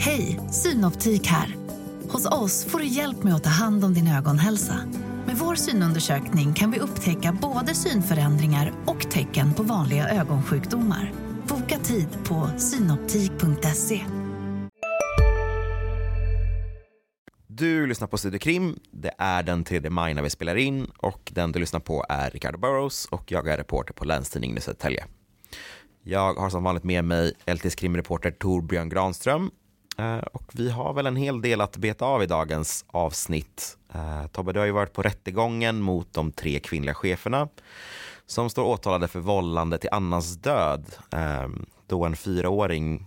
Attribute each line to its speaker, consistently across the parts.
Speaker 1: Hej, Synoptik här. Hos oss får du hjälp med att ta hand om din ögonhälsa. Med vår synundersökning kan vi upptäcka både synförändringar och tecken på vanliga ögonsjukdomar. Boka tid på synoptik.se.
Speaker 2: Du lyssnar på Studio Krim. Det är den 3 maj när vi spelar in och den du lyssnar på är Ricardo Burrows och jag är reporter på Länstidningen i Södertälje. Jag har som vanligt med mig LTs krimreporter Torbjörn Granström Eh, och vi har väl en hel del att beta av i dagens avsnitt. Eh, Tobbe, du har ju varit på rättegången mot de tre kvinnliga cheferna som står åtalade för vållande till annans död eh, då en fyraåring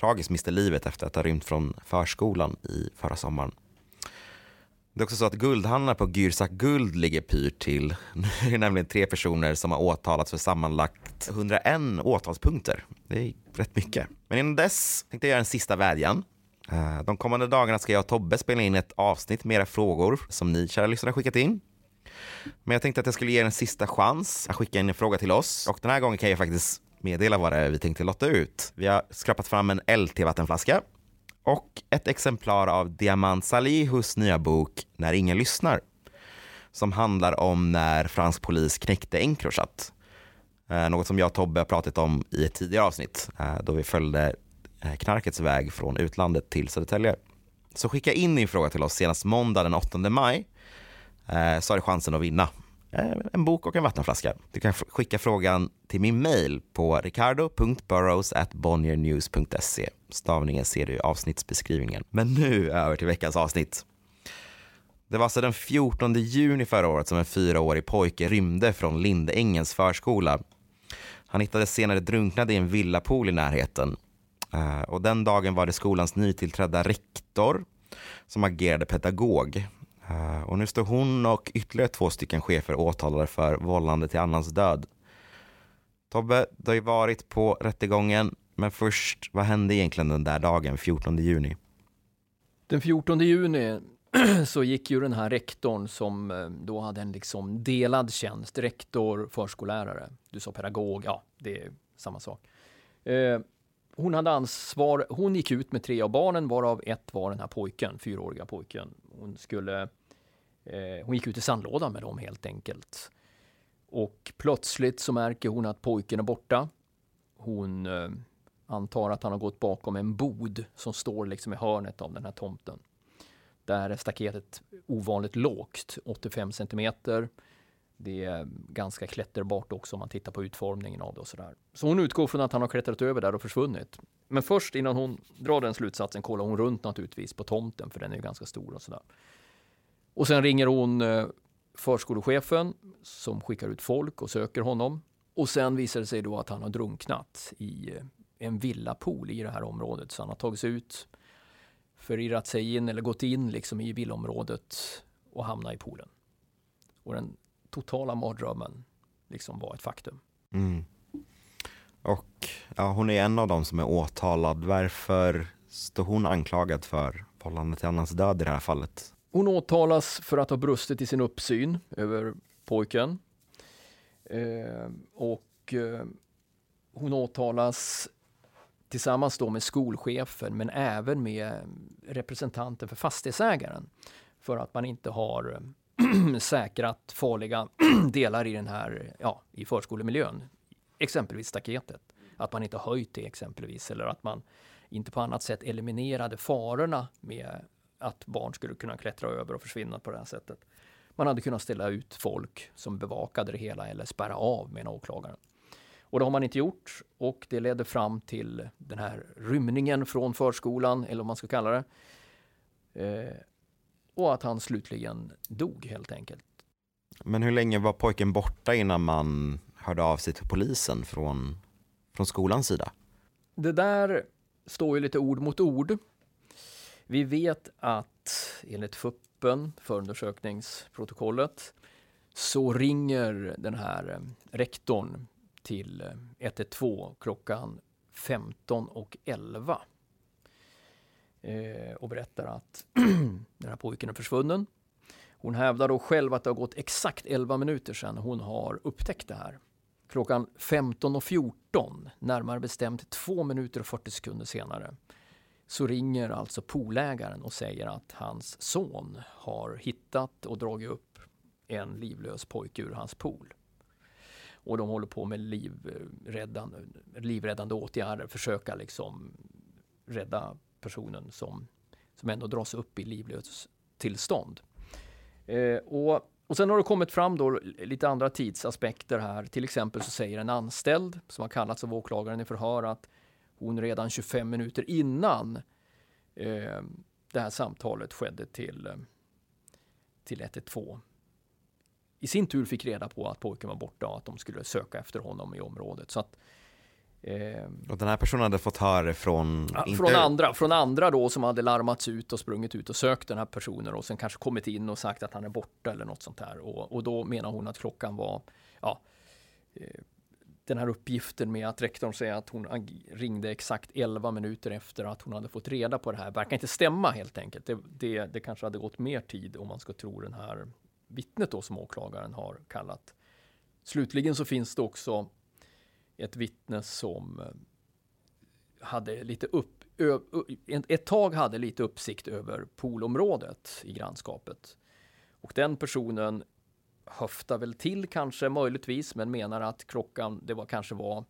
Speaker 2: tragiskt miste livet efter att ha rymt från förskolan i förra sommaren. Det är också så att guldhandlarna på Gyrsak Guld ligger pyrt till. Det är nämligen tre personer som har åtalats för sammanlagt 101 åtalspunkter. Det är rätt mycket. Men innan dess tänkte jag göra en sista vädjan. Eh, de kommande dagarna ska jag och Tobbe spela in ett avsnitt med era frågor som ni kära lyssnare skickat in. Men jag tänkte att jag skulle ge er en sista chans att skicka in en fråga till oss och den här gången kan jag faktiskt meddela vad det är vi tänkte lotta ut. Vi har skrapat fram en LT-vattenflaska och ett exemplar av Diamant Salihus nya bok När ingen lyssnar som handlar om när fransk polis knäckte Encrochat. Eh, något som jag och Tobbe har pratat om i ett tidigare avsnitt eh, då vi följde eh, knarkets väg från utlandet till Södertälje. Så skicka in din fråga till oss senast måndag den 8 maj så har du chansen att vinna Eh, en bok och en vattenflaska. Du kan skicka frågan till min mail på ricardo.burrows.bonniernews.se. Stavningen ser du i avsnittsbeskrivningen. Men nu över till veckans avsnitt. Det var alltså den 14 juni förra året som en fyraårig pojke rymde från Lindängens förskola. Han hittades senare drunknad i en villapool i närheten. Eh, och den dagen var det skolans nytillträdda rektor som agerade pedagog. Eh, och nu står hon och ytterligare två stycken chefer åtalade för vållande till annans död. Tobbe, du har ju varit på rättegången, men först, vad hände egentligen den där dagen, 14 juni?
Speaker 3: Den 14 juni så gick ju den här rektorn som eh, då hade en liksom delad tjänst, rektor, förskollärare. Du sa pedagog, ja det är samma sak. Eh, hon hade ansvar, hon gick ut med tre av barnen varav ett var den här pojken, fyraåriga pojken. Hon skulle, eh, hon gick ut i sandlådan med dem helt enkelt. Och plötsligt så märker hon att pojken är borta. Hon eh, antar att han har gått bakom en bod som står liksom i hörnet av den här tomten. Där är staketet ovanligt lågt, 85 centimeter. Det är ganska klätterbart också om man tittar på utformningen av det och sådär. Så hon utgår från att han har klättrat över där och försvunnit. Men först innan hon drar den slutsatsen kollar hon runt naturligtvis på tomten för den är ju ganska stor och sådär. Och sen ringer hon eh, förskolechefen som skickar ut folk och söker honom. Och sen visar det sig då att han har drunknat i eh, en villapool i det här området. Så han har tagit sig ut, förirrat sig in eller gått in liksom i villaområdet och hamnat i poolen. Och den totala mardrömmen liksom var ett faktum.
Speaker 2: Mm. Och ja, hon är en av dem som är åtalad. Varför står hon anklagad för vållande till annans död i det här fallet?
Speaker 3: Hon åtalas för att ha brustit i sin uppsyn över pojken. Eh, och eh, hon åtalas tillsammans då med skolchefen men även med representanter för fastighetsägaren för att man inte har säkrat farliga delar i den här, ja, i förskolemiljön. Exempelvis staketet. Att man inte höjt det exempelvis eller att man inte på annat sätt eliminerade farorna med att barn skulle kunna klättra över och försvinna på det här sättet. Man hade kunnat ställa ut folk som bevakade det hela eller spärra av menar åklagaren. Och det har man inte gjort och det ledde fram till den här rymningen från förskolan eller vad man ska kalla det. Eh, och att han slutligen dog helt enkelt.
Speaker 2: Men hur länge var pojken borta innan man hörde av sig till polisen från, från skolans sida?
Speaker 3: Det där står ju lite ord mot ord. Vi vet att enligt FUPen, förundersökningsprotokollet, så ringer den här eh, rektorn till 112 eh, klockan 15 och 11 eh, och berättar att den här pojken är försvunnen. Hon hävdar då själv att det har gått exakt 11 minuter sedan hon har upptäckt det här. Klockan 15.14, närmare bestämt 2 minuter och 40 sekunder senare, så ringer alltså polägaren och säger att hans son har hittat och dragit upp en livlös pojke ur hans pool. Och de håller på med livräddande, livräddande åtgärder, försöka liksom rädda personen som, som ändå dras upp i livlöstillstånd. Eh, och, och sen har det kommit fram då lite andra tidsaspekter här. Till exempel så säger en anställd som har kallats av åklagaren i förhör att hon redan 25 minuter innan eh, det här samtalet skedde till, eh, till 112 i sin tur fick reda på att pojken var borta och att de skulle söka efter honom i området. Så att,
Speaker 2: eh, och den här personen hade fått höra från?
Speaker 3: Ja, inte... Från andra, från andra då som hade larmats ut och sprungit ut och sökt den här personen och sen kanske kommit in och sagt att han är borta eller något sånt här. Och, och då menar hon att klockan var, ja, eh, den här uppgiften med att rektorn säger att hon ringde exakt 11 minuter efter att hon hade fått reda på det här verkar inte stämma helt enkelt. Det, det, det kanske hade gått mer tid om man ska tro den här vittnet då som åklagaren har kallat. Slutligen så finns det också ett vittne som eh, hade lite upp, ö, ett tag hade lite uppsikt över poolområdet i grannskapet. Och den personen höftar väl till kanske möjligtvis, men menar att klockan, det var kanske var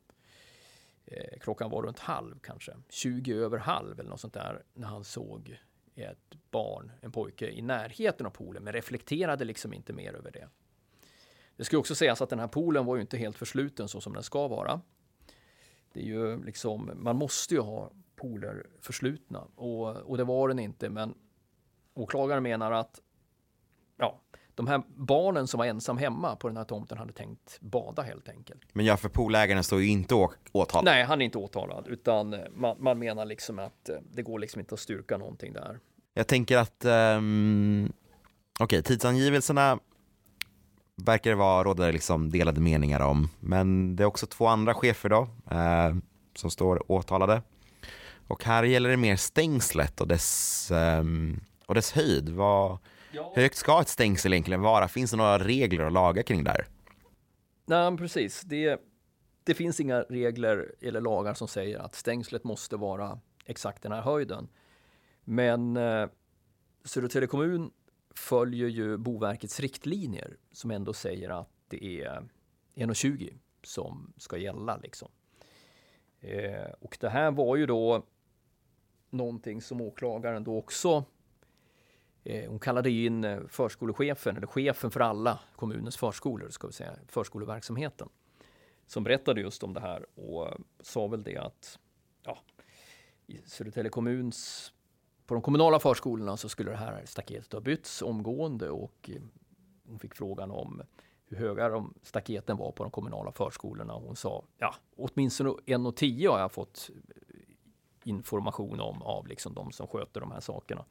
Speaker 3: eh, klockan var runt halv kanske, 20 över halv eller något sånt där när han såg ett barn, en pojke i närheten av poolen, men reflekterade liksom inte mer över det. Det ska också sägas att den här poolen var ju inte helt försluten så som den ska vara. Det är ju liksom, man måste ju ha pooler förslutna och, och det var den inte, men åklagaren menar att ja, de här barnen som var ensam hemma på den här tomten hade tänkt bada helt enkelt.
Speaker 2: Men ja, för poolägaren står ju inte åtalad.
Speaker 3: Nej, han är inte åtalad, utan man, man, menar liksom att eh, det går liksom inte att styrka någonting där.
Speaker 2: Jag tänker att, um, okej, okay, tidsangivelserna verkar det vara, råda liksom delade meningar om, men det är också två andra chefer då, eh, som står åtalade. Och här gäller det mer stängslet och dess, um, och dess höjd. Vad. Hur högt ska ett stängsel egentligen vara? Finns det några regler och lagar kring det här?
Speaker 3: Nej, precis. Det, det finns inga regler eller lagar som säger att stängslet måste vara exakt den här höjden. Men eh, Södertälje kommun följer ju Boverkets riktlinjer som ändå säger att det är 1,20 som ska gälla. Liksom. Eh, och det här var ju då någonting som åklagaren då också Eh, hon kallade in eh, förskolechefen, eller chefen för alla kommunens förskolor, ska vi säga, förskoleverksamheten, som berättade just om det här och sa väl det att ja, i Södertälje kommuns, på de kommunala förskolorna så skulle det här staketet ha bytts omgående och eh, hon fick frågan om hur höga de staketen var på de kommunala förskolorna. Hon sa, ja, åtminstone 1,10 har jag fått eh, information om av liksom de som sköter de här sakerna.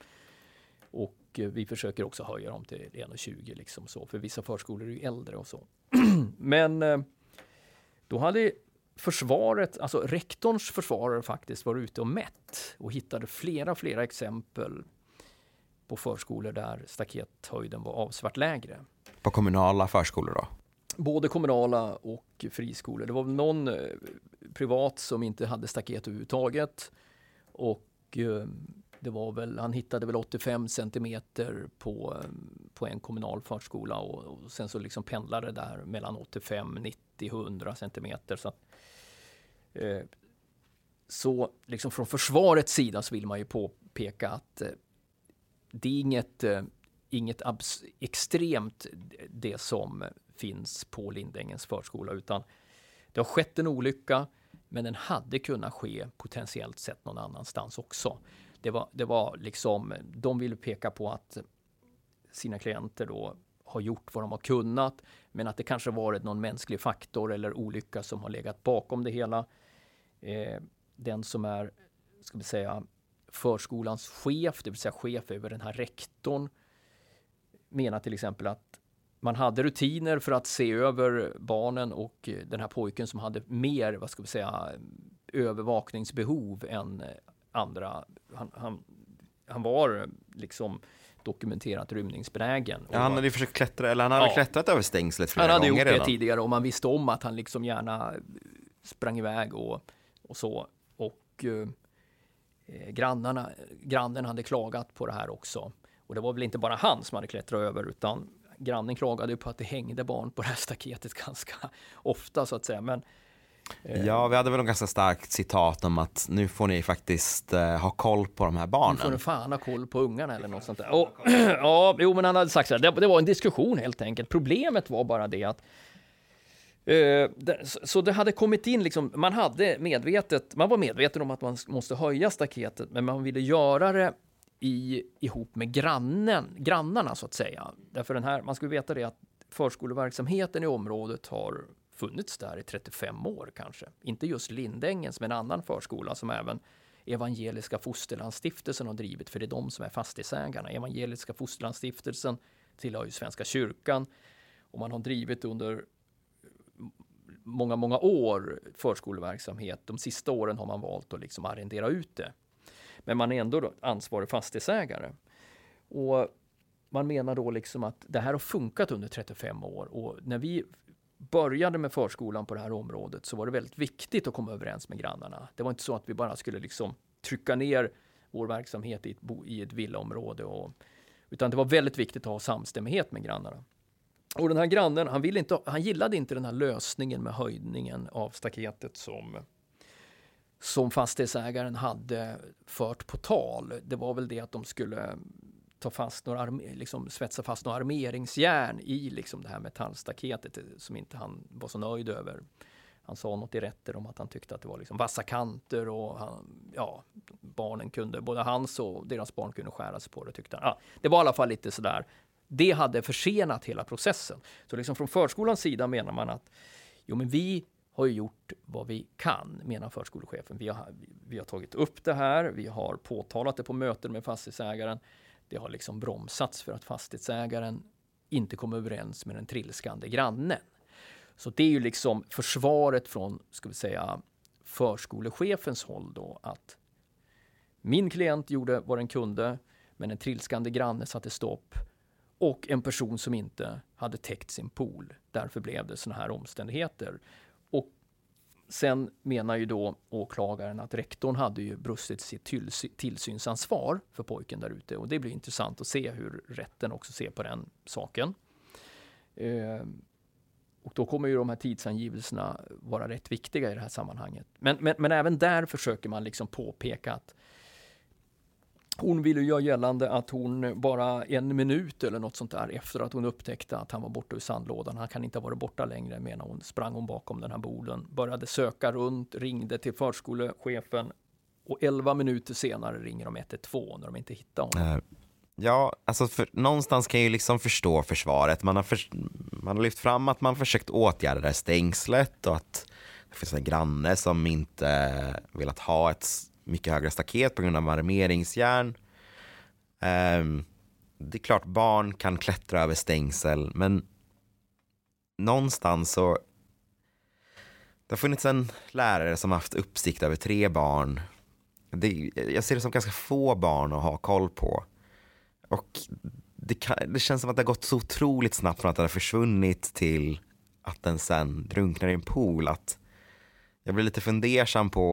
Speaker 3: Och eh, vi försöker också höja dem till 1,20 liksom så, för vissa förskolor är ju äldre och så. Men då hade försvaret, alltså rektorns försvarare faktiskt var ute och mätt och hittade flera, flera exempel på förskolor där stakethöjden var avsevärt lägre.
Speaker 2: På kommunala förskolor då?
Speaker 3: Både kommunala och friskolor. Det var någon eh, privat som inte hade staket överhuvudtaget och det var väl, han hittade väl 85 centimeter på, på en kommunal förskola och, och sen så liksom pendlade det där mellan 85, 90, 100 centimeter. Så, eh, så liksom från försvarets sida så vill man ju påpeka att eh, det är inget, eh, inget extremt det som finns på Lindängens förskola utan det har skett en olycka men den hade kunnat ske potentiellt sett någon annanstans också det var, det var liksom, de ville peka på att sina klienter då har gjort vad de har kunnat, men att det kanske varit någon mänsklig faktor eller olycka som har legat bakom det hela. Eh, den som är, ska vi säga, förskolans chef, det vill säga chef över den här rektorn, menar till exempel att man hade rutiner för att se över barnen och den här pojken som hade mer, vad ska vi säga, övervakningsbehov än andra. Han, han, han var liksom dokumenterat rymningsbenägen.
Speaker 2: Ja, han hade ju försökt klättra, eller han hade ja, klättrat över stängslet flera
Speaker 3: gånger
Speaker 2: Han
Speaker 3: hade
Speaker 2: gjort
Speaker 3: det tidigare och man visste om att han liksom gärna sprang iväg och, och så. Och eh, eh, grannarna, grannen hade klagat på det här också. Och det var väl inte bara han som hade klättrat över utan grannen klagade på att det hängde barn på det här staketet ganska ofta så att säga. Men,
Speaker 2: eh, ja, vi hade väl en ganska starkt citat om att nu får ni faktiskt eh, ha koll på de här barnen. Nu
Speaker 3: får ni fan ha koll på ungarna eller något sånt där. Och, ja, jo, men han hade sagt så här, det, det var en diskussion helt enkelt. Problemet var bara det att Uh, så det hade kommit in, liksom, man hade medvetet, man var medveten om att man måste höja staketet, men man ville göra det i, ihop med grannen, grannarna så att säga. Därför den här, man skulle veta det att förskoleverksamheten i området har funnits där i 35 år kanske. Inte just Lindängens, men en annan förskola som även Evangeliska Fosterlandsstiftelsen har drivit, för det är de som är fastighetsägarna. Evangeliska Fosterlandsstiftelsen tillhör ju Svenska kyrkan och man har drivit under många, många år förskoleverksamhet. De sista åren har man valt att liksom arrendera ut det. Men man är ändå ansvarig fastighetsägare. Och man menar då liksom att det här har funkat under 35 år och när vi började med förskolan på det här området så var det väldigt viktigt att komma överens med grannarna. Det var inte så att vi bara skulle liksom trycka ner vår verksamhet i ett, i ett villaområde. Och, utan det var väldigt viktigt att ha samstämmighet med grannarna. Och den här grannen, han, ville inte, han gillade inte den här lösningen med höjningen av staketet som som fastighetsägaren hade fört på tal. Det var väl det att de skulle ta fast några, liksom svetsa fast några armeringsjärn i liksom det här metallstaketet eh, som inte han var så nöjd över. Han sa något i rätter om att han tyckte att det var liksom vassa kanter och han, ja, barnen kunde, både hans och deras barn kunde skära sig på det tyckte han. Ja, det var i alla fall lite sådär. Det hade försenat hela processen. Så liksom från förskolans sida menar man att jo, men vi har ju gjort vad vi kan, menar förskolechefen. Vi har, vi har tagit upp det här, vi har påtalat det på möten med fastighetsägaren. Det har liksom bromsats för att fastighetsägaren inte kom överens med den trilskande grannen. Så det är ju liksom försvaret från, ska vi säga, förskolechefens håll då att min klient gjorde vad den kunde, men en trilskande granne satte stopp och en person som inte hade täckt sin pool. Därför blev det sådana här omständigheter. Och sen menar ju då åklagaren att rektorn hade ju brustit sitt tillsynsansvar för pojken där ute och det blir intressant att se hur rätten också ser på den saken. Eh, och då kommer ju de här tidsangivelserna vara rätt viktiga i det här sammanhanget. Men, men, men även där försöker man liksom påpeka att hon ville göra gällande att hon bara en minut eller något sånt där efter att hon upptäckte att han var borta ur sandlådan. Han kan inte ha varit borta längre menar hon. Sprang hon bakom den här boden, började söka runt, ringde till förskolechefen och elva minuter senare ringer de 112 när de inte hittar honom. Eh,
Speaker 2: ja, alltså för, någonstans kan jag ju liksom förstå försvaret. Man har, för, man har lyft fram att man försökt åtgärda det här stängslet och att det finns en granne som inte velat ha ett mycket högre staket på grund av armeringsjärn. Um, det är klart barn kan klättra över stängsel, men någonstans så det har funnits en lärare som haft uppsikt över tre barn. Det, jag ser det som ganska få barn att ha koll på. Och det, kan, det, känns som att det har gått så otroligt snabbt från att den har försvunnit till att den sen drunknar i en pool. Att jag blir lite fundersam på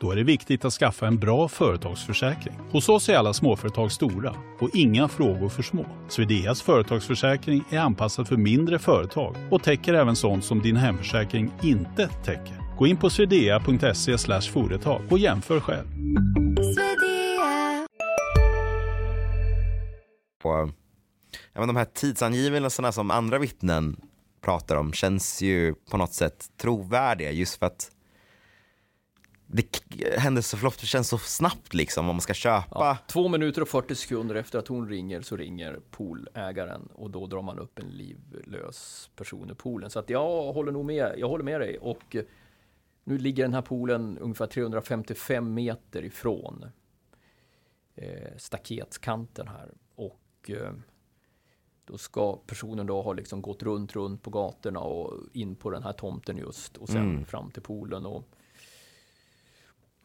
Speaker 4: Då är det viktigt att skaffa en bra företagsförsäkring. Hos oss är alla småföretag stora och inga frågor för små. Swedeas företagsförsäkring är anpassad för mindre företag och täcker även sånt som din hemförsäkring inte täcker. Gå in på swedea.se företag och jämför själv.
Speaker 2: Och, ja, de här tidsangivelserna som andra vittnen pratar om känns ju på något sätt trovärdiga just för att det händer så förlopp, det känns så snabbt liksom om man ska köpa. Ja,
Speaker 3: två minuter och 40 sekunder efter att hon ringer så ringer poolägaren och då drar man upp en livlös person i poolen. Så att jag håller nog med, jag håller med dig och eh, nu ligger den här poolen ungefär 355 meter ifrån eh, staketskanten här och eh, Då ska personen då ha liksom gått runt, runt på gatorna och in på den här tomten just och sen
Speaker 2: Mm.
Speaker 3: fram till poolen. Och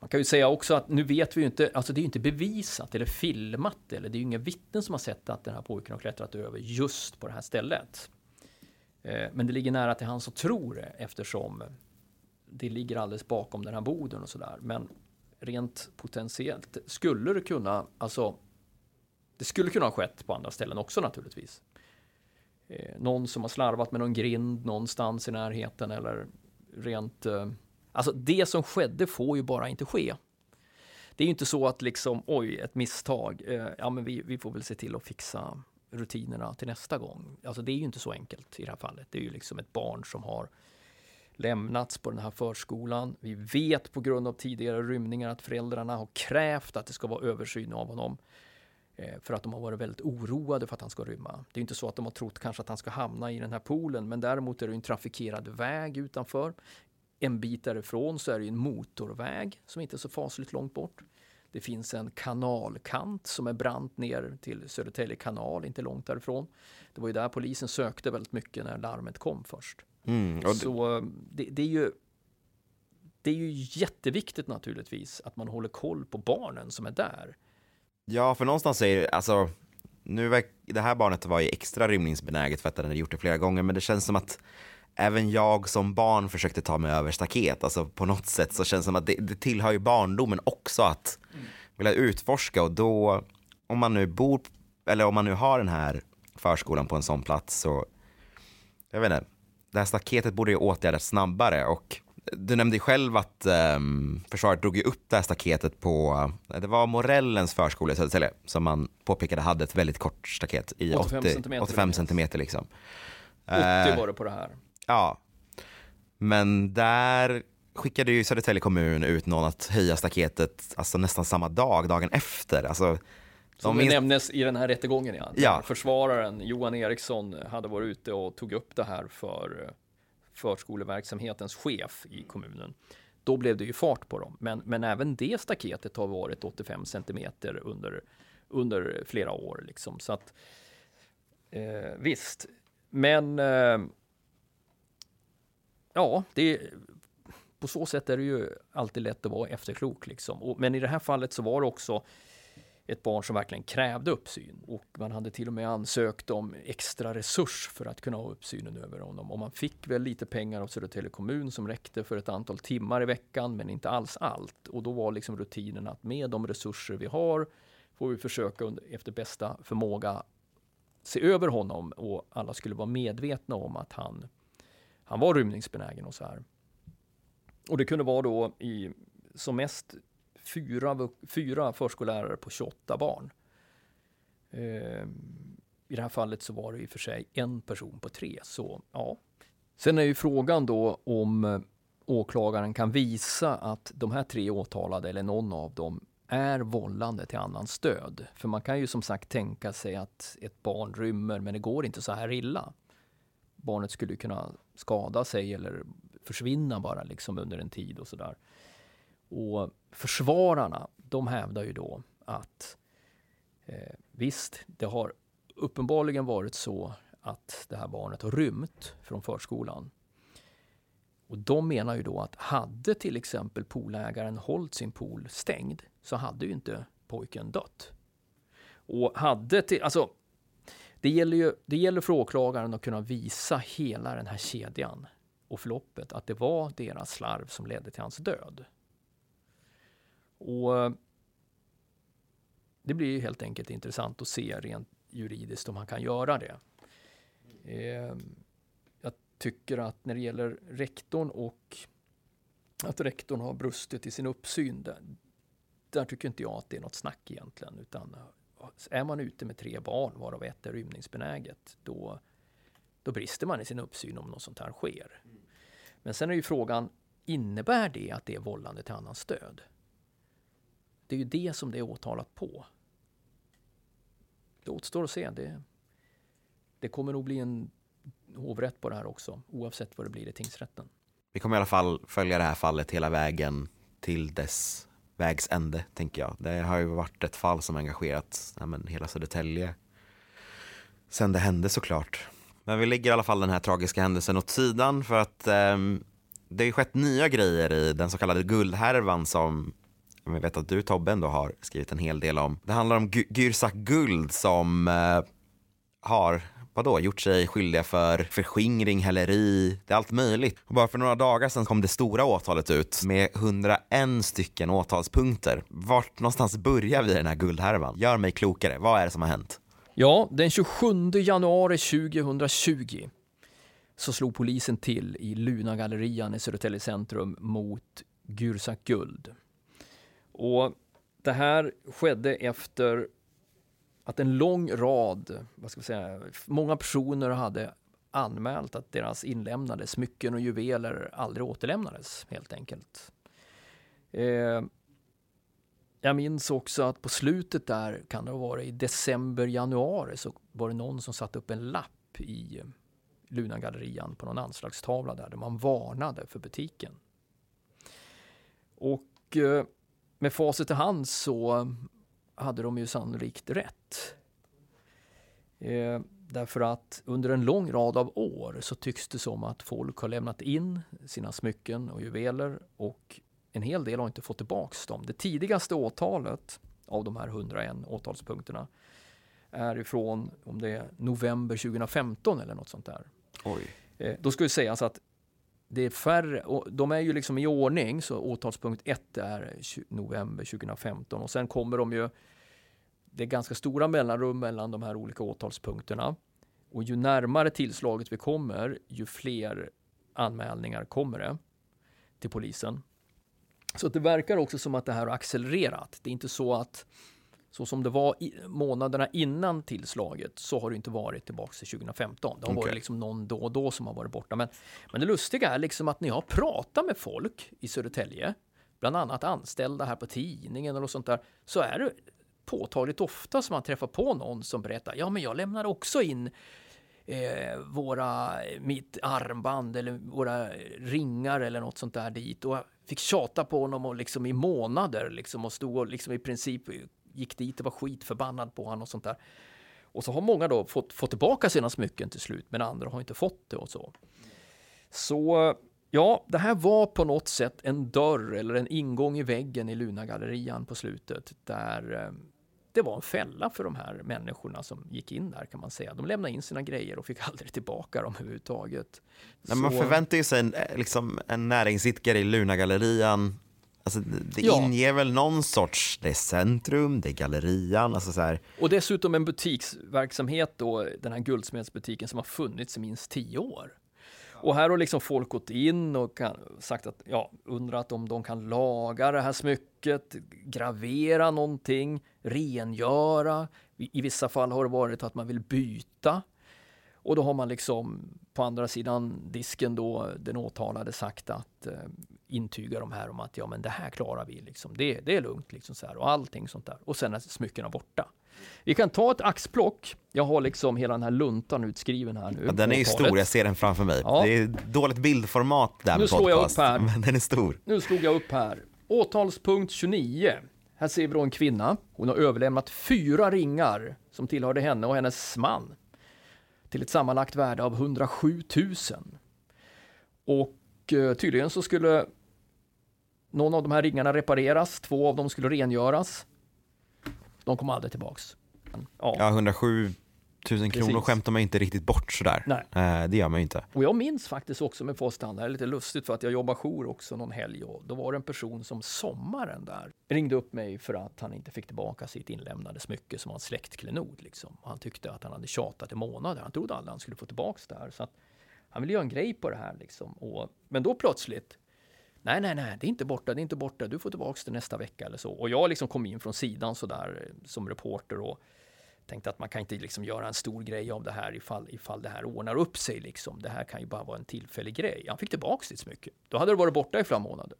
Speaker 3: man kan ju säga också att nu vet vi ju inte, alltså det är ju inte bevisat eller filmat eller det är ju inga vittnen som har sett att den här pojken har klättrat över just på det här stället. Eh, men det ligger nära till han att tro det eftersom det ligger alldeles bakom den här boden och sådär. Men rent potentiellt skulle det kunna, alltså det skulle kunna ha skett på andra ställen också naturligtvis. Eh, någon som har slarvat med någon grind någonstans i närheten eller rent, eh, alltså det som skedde får ju bara inte ske. Det är ju inte så att liksom, oj, ett misstag, eh, ja men vi, vi får väl se till att fixa rutinerna till nästa gång. Alltså det är ju inte så enkelt i det här fallet. Det är ju liksom ett barn som har lämnats på den här förskolan. Vi vet på grund av tidigare rymningar att föräldrarna har krävt att det ska vara översyn av honom. eh, För att de har varit väldigt oroade för att han ska rymma. Det är inte så att de har trott kanske att han ska hamna i den här poolen, men däremot är det en trafikerad väg utanför. En bit därifrån så är det en motorväg som inte är så fasligt långt bort. Det finns en kanalkant som är brant ner till Södertälje kanal, inte långt därifrån. Det var ju där polisen sökte väldigt mycket när larmet kom först.
Speaker 2: Mm. Det,
Speaker 3: Så det, det, är ju, det är ju jätteviktigt naturligtvis att man håller koll på barnen som är där.
Speaker 2: ja, för någonstans är alltså, nu det här barnet var ju extra rymningsbenäget för att den hade gjort det flera gånger, men det känns som att även jag som barn försökte ta mig över staket. Alltså på något sätt så känns det som att det, det tillhör ju barndomen också att vilja utforska och då, om man nu bor, eller om man nu har den här förskolan på en sån plats så, jag vet inte, det här staketet borde ju åtgärdas snabbare och du nämnde själv att um, försvaret drog ju upp det här staketet på, det var Morellens förskola i Södertälje som man påpekade hade ett väldigt kort staket i
Speaker 3: 85
Speaker 2: 80,
Speaker 3: centimeter,
Speaker 2: 85
Speaker 3: minst.
Speaker 2: centimeter liksom.
Speaker 3: 80
Speaker 2: Eh,
Speaker 3: var det på det här.
Speaker 2: Ja. Men där skickade ju Södertälje kommun ut någon att höja staketet alltså nästan samma dag, dagen efter. Alltså,
Speaker 3: Som
Speaker 2: minst-
Speaker 3: nämndes i den här rättegången. Ja.
Speaker 2: Ja.
Speaker 3: Försvararen Johan Eriksson hade varit ute och tog upp det här för eh, förskoleverksamhetens chef i kommunen. Då blev det ju fart på dem. Men, men även det staketet har varit 85 centimeter under, under flera år. Liksom. Så att, eh, visst, men eh, ja, det, på så sätt är det ju alltid lätt att vara efterklok. Liksom. Och, men i det här fallet så var det också ett barn som verkligen krävde uppsyn och man hade till och med ansökt om extra resurs för att kunna ha uppsynen över honom. Och man fick väl lite pengar av Södertälje kommun som räckte för ett antal timmar i veckan, men inte alls allt. Och då var liksom rutinen att med de resurser vi har får vi försöka efter bästa förmåga se över honom och alla skulle vara medvetna om att han, han var rymningsbenägen och så här. Och det kunde vara då i som mest fyra, fyra förskollärare på 28 barn. Eh, I det här fallet så var det i och för sig en person på tre. Så, ja. Sen är ju frågan då om eh, åklagaren kan visa att de här tre åtalade, eller någon av dem, är vållande till annans död. För man kan ju som sagt tänka sig att ett barn rymmer, men det går inte så här illa. Barnet skulle kunna skada sig eller försvinna bara liksom under en tid och sådär. Och försvararna, de hävdar ju då att eh, visst, det har uppenbarligen varit så att det här barnet har rymt från förskolan. Och de menar ju då att hade till exempel poolägaren hållit sin pool stängd så hade ju inte pojken dött. Och hade till, alltså det gäller ju det gäller för åklagaren att kunna visa hela den här kedjan och förloppet, att det var deras slarv som ledde till hans död. Och eh, det blir ju helt enkelt intressant att se rent juridiskt om han kan göra det. Eh, Jag tycker att när det gäller rektorn och att rektorn har brustit i sin uppsyn, där, där tycker inte jag att det är något snack egentligen. Utan är man ute med tre barn, varav ett är rymningsbenäget, då, då brister man i sin uppsyn om något sånt här sker. Men sen är ju frågan, innebär det att det är vållande till annans stöd? Det är ju det som det är åtalat på. Det återstår att se. Det, det kommer nog bli en hovrätt på det här också, oavsett vad det blir i tingsrätten.
Speaker 2: Vi kommer i alla fall följa det här fallet hela vägen till dess vägs ände, tänker jag. Det har ju varit ett fall som engagerat ja, men hela Södertälje sen det hände såklart. Men vi lägger i alla fall den här tragiska händelsen åt sidan för att eh, det har ju skett nya grejer i den så kallade guldhärvan som jag vet att du Tobbe ändå har skrivit en hel del om. Det handlar om Gürsak Guld som eh, har vadå, gjort sig skyldiga för förskingring, häleri, det är allt möjligt. Och bara för några dagar sedan kom det stora åtalet ut med 101 stycken åtalspunkter. Vart någonstans börjar vi i den här guldhärvan? Gör mig klokare, vad är det som har hänt?
Speaker 3: Ja, den 27 januari 2020 så slog polisen till i Luna-gallerian i Södertälje centrum mot Gürsak Guld. Och det här skedde efter att en lång rad, vad ska vi säga, många personer hade anmält att deras inlämnade smycken och juveler aldrig återlämnades helt enkelt. Eh, jag minns också att på slutet där, kan det ha varit i december, januari, så var det någon som satte upp en lapp i Lunagallerian på någon anslagstavla där, där man varnade för butiken. Och eh, med facit i hand så hade de ju sannolikt rätt. Eh, därför att under en lång rad av år så tycks det som att folk har lämnat in sina smycken och juveler och en hel del har inte fått tillbaks dem. Det tidigaste åtalet av de här 101 åtalspunkterna är ifrån om det är november 2015 eller något sånt där.
Speaker 2: Oj.
Speaker 3: Eh, då ska det sägas att det är färre, och de är ju liksom i ordning, så åtalspunkt 1 är november 2015 och sen kommer de ju, det är ganska stora mellanrum mellan de här olika åtalspunkterna. Och ju närmare tillslaget vi kommer, ju fler anmälningar kommer det till polisen. Så det verkar också som att det här har accelererat. Det är inte så att så som det var i, månaderna innan tillslaget så har det inte varit tillbaka till 2015. Det har okay. varit liksom någon då och då som har varit borta. Men, men det lustiga är liksom att när jag pratar med folk i Södertälje, bland annat anställda här på tidningen och sånt där, så är det påtagligt ofta som man träffar på någon som berättar, ja men jag lämnar också in eh, våra, mitt armband eller våra ringar eller något sånt där dit och fick tjata på honom och liksom i månader liksom och stod och liksom i princip gick dit och var skitförbannad på honom och sånt där. Och så har många då fått, fått tillbaka sina smycken till slut, men andra har inte fått det och så. Så ja, det här var på något sätt en dörr eller en ingång i väggen i Luna-gallerian på slutet där eh, det var en fälla för de här människorna som gick in där kan man säga. De lämnade in sina grejer och fick aldrig tillbaka dem överhuvudtaget.
Speaker 2: Nej, Man förväntar ju sig en, eh, liksom, en näringsidkare i Luna-gallerian Alltså, det ja. inger väl någon sorts, det är centrum, det är gallerian, alltså så här.
Speaker 3: Och dessutom en butiksverksamhet då, den här guldsmedsbutiken som har funnits i minst tio år. Och här har liksom folk gått in och kan, sagt att, ja, undrat om de kan laga det här smycket, gravera någonting, rengöra. I, I vissa fall har det varit att man vill byta. Och då har man liksom på andra sidan disken då den åtalade sagt att eh, intyga de här om att ja men det här klarar vi liksom. Det, det är lugnt liksom så här och allting sånt där. Och sen är smyckena borta. Vi kan ta ett axplock. Jag har liksom hela den här luntan utskriven här nu.
Speaker 2: Ja, den är ju stor, jag ser den framför mig. Ja. Det är dåligt bildformat där
Speaker 3: Nu slår jag upp här.
Speaker 2: Men den är stor.
Speaker 3: Nu slog jag upp här. Åtalspunkt 29. Här ser vi då en kvinna. Hon har överlämnat fyra ringar som tillhörde henne och hennes man till ett sammanlagt värde av 107 000. Och eh, tydligen så skulle någon av de här ringarna repareras, två av dem skulle rengöras. De kom aldrig tillbaks.
Speaker 2: Ja, ja 107 000 kronor Precis. skämtar man inte riktigt bort sådär.
Speaker 3: Nej.
Speaker 2: Eh, det gör man ju inte.
Speaker 3: Och jag minns faktiskt också med Fårstrand, det är lite lustigt för att jag jobbar jour också någon helg och då var det en person som sommaren där ringde upp mig för att han inte fick tillbaka sitt inlämnade smycke som var en släktklenod. Liksom. Han tyckte att han hade tjatat i månader. Han trodde aldrig han skulle få tillbaka det här. Så att han ville göra en grej på det här. Liksom. Och, men då plötsligt Nej, nej, nej, det är inte borta, det är inte borta, du får tillbaka det nästa vecka eller så. Och jag liksom kom in från sidan så där som reporter och tänkte att man kan inte liksom göra en stor grej av det här ifall, ifall det här ordnar upp sig. Liksom. Det här kan ju bara vara en tillfällig grej. Han fick tillbaka sitt smycke. Då hade det varit borta i flera månader.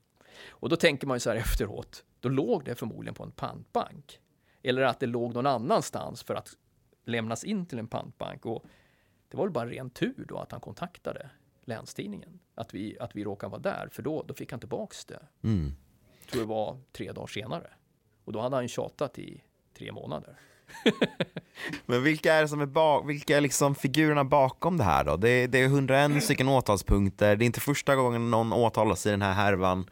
Speaker 3: Och då tänker man ju så här efteråt, då låg det förmodligen på en pantbank. Eller att det låg någon annanstans för att lämnas in till en pantbank. Och det var väl bara ren tur då att han kontaktade Länstidningen. Att vi, att vi råkade vara där, för då, då fick han tillbaks det.
Speaker 2: Mm.
Speaker 3: Jag tror det var tre dagar senare. Och då hade han tjatat i tre månader.
Speaker 2: Men vilka är det som är bak, vilka är liksom figurerna bakom det här då? Det, det är 101 stycken åtalspunkter, det är inte första gången någon åtalas i den här härvan.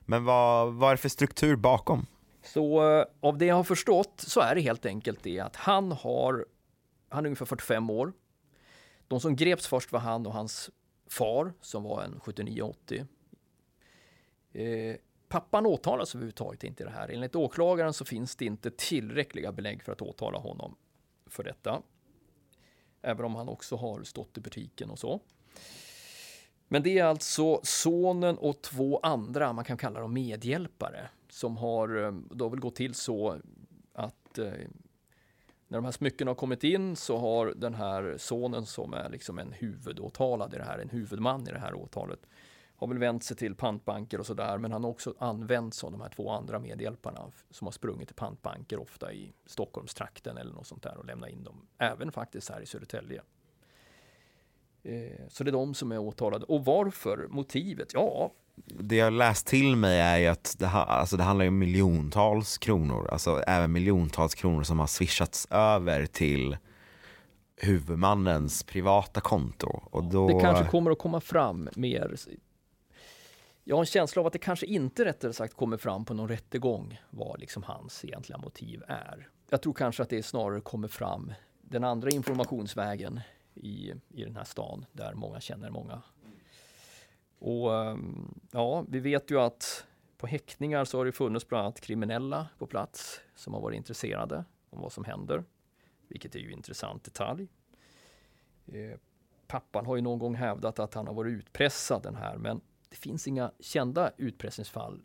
Speaker 2: Men vad, vad är det för struktur bakom?
Speaker 3: Så eh, av det jag har förstått så är det helt enkelt det att han har, han är ungefär 45 år. De som greps först var han och hans far som var en 79-80. Eh, pappan åtalas överhuvudtaget inte i det här. Enligt åklagaren så finns det inte tillräckliga belägg för att åtala honom för detta. Även om han också har stått i butiken och så. Men det är alltså sonen och två andra, man kan kalla dem medhjälpare, som har, eh, det har väl gått till så att eh, när de här smyckena har kommit in så har den här sonen som är liksom en huvudåtalad i det här, en huvudman i det här åtalet, har väl vänt sig till pantbanker och sådär, men han har också använt av de här två andra medhjälparna som har sprungit till pantbanker, ofta i Stockholmstrakten eller något sånt där och lämnat in dem, även faktiskt här i Södertälje. Eh, så det är de som är åtalade. Och varför? Motivet? Ja.
Speaker 2: Det jag läst till mig är ju att det, ha, alltså det handlar om miljontals kronor, alltså även miljontals kronor som har swishats över till huvudmannens privata konto. Och då...
Speaker 3: Det kanske kommer att komma fram mer. Jag har en känsla av att det kanske inte rättare sagt kommer fram på någon rättegång vad liksom hans egentliga motiv är. Jag tror kanske att det snarare kommer fram den andra informationsvägen i, i den här stan där många känner många. Och ehm, ja, vi vet ju att på häktningar så har det funnits bland annat kriminella på plats som har varit intresserade om vad som händer, vilket är ju intressant detalj. Eh, pappan har ju någon gång hävdat att han har varit utpressad den här, men det finns inga kända utpressningsfall.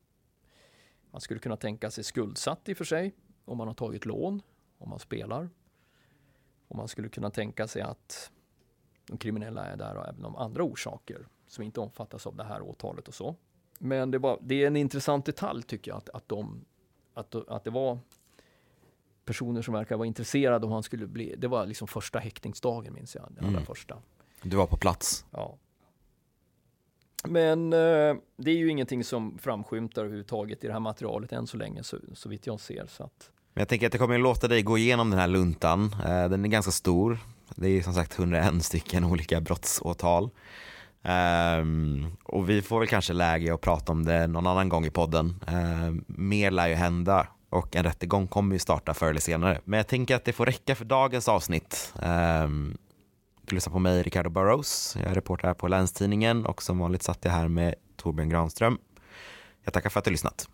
Speaker 3: Man skulle kunna tänka sig skuldsatt i och för sig, om man har tagit lån, om man spelar. Och man skulle kunna tänka sig att de kriminella är där och även av andra orsaker som inte omfattas av det här åtalet och så. Men det, var, det är en intressant detalj tycker jag att, att, de, att, att det var personer som verkar vara intresserade och han skulle bli, det var liksom första häktningsdagen minns jag, den allra mm. första.
Speaker 2: Du var på plats?
Speaker 3: Ja. Men eh, det är ju ingenting som framskymtar överhuvudtaget i det här materialet än så länge, så, så vitt jag ser. Så att...
Speaker 2: Men jag tänker att jag kommer att låta dig gå igenom den här luntan. Eh, den är ganska stor. Det är som sagt 101 stycken olika brottsåtal. Um, och vi får väl kanske läge att prata om det någon annan gång i podden. Um, mer lär ju hända och en rättegång kommer ju starta förr eller senare. Men jag tänker att det får räcka för dagens avsnitt. Um, du lyssnar på mig, Ricardo Burrows. Jag är reporter här på Länstidningen och som vanligt satt jag här med Torbjörn Granström. Jag tackar för att du lyssnat.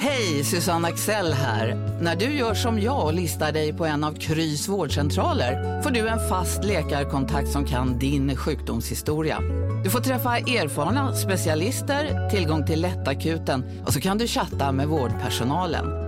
Speaker 5: Hej, Susanne Axel här. När du gör som jag och listar dig på en av Krys vårdcentraler får du en fast läkarkontakt som kan din sjukdomshistoria. Du får träffa erfarna specialister, tillgång till lättakuten och så kan du chatta med vårdpersonalen.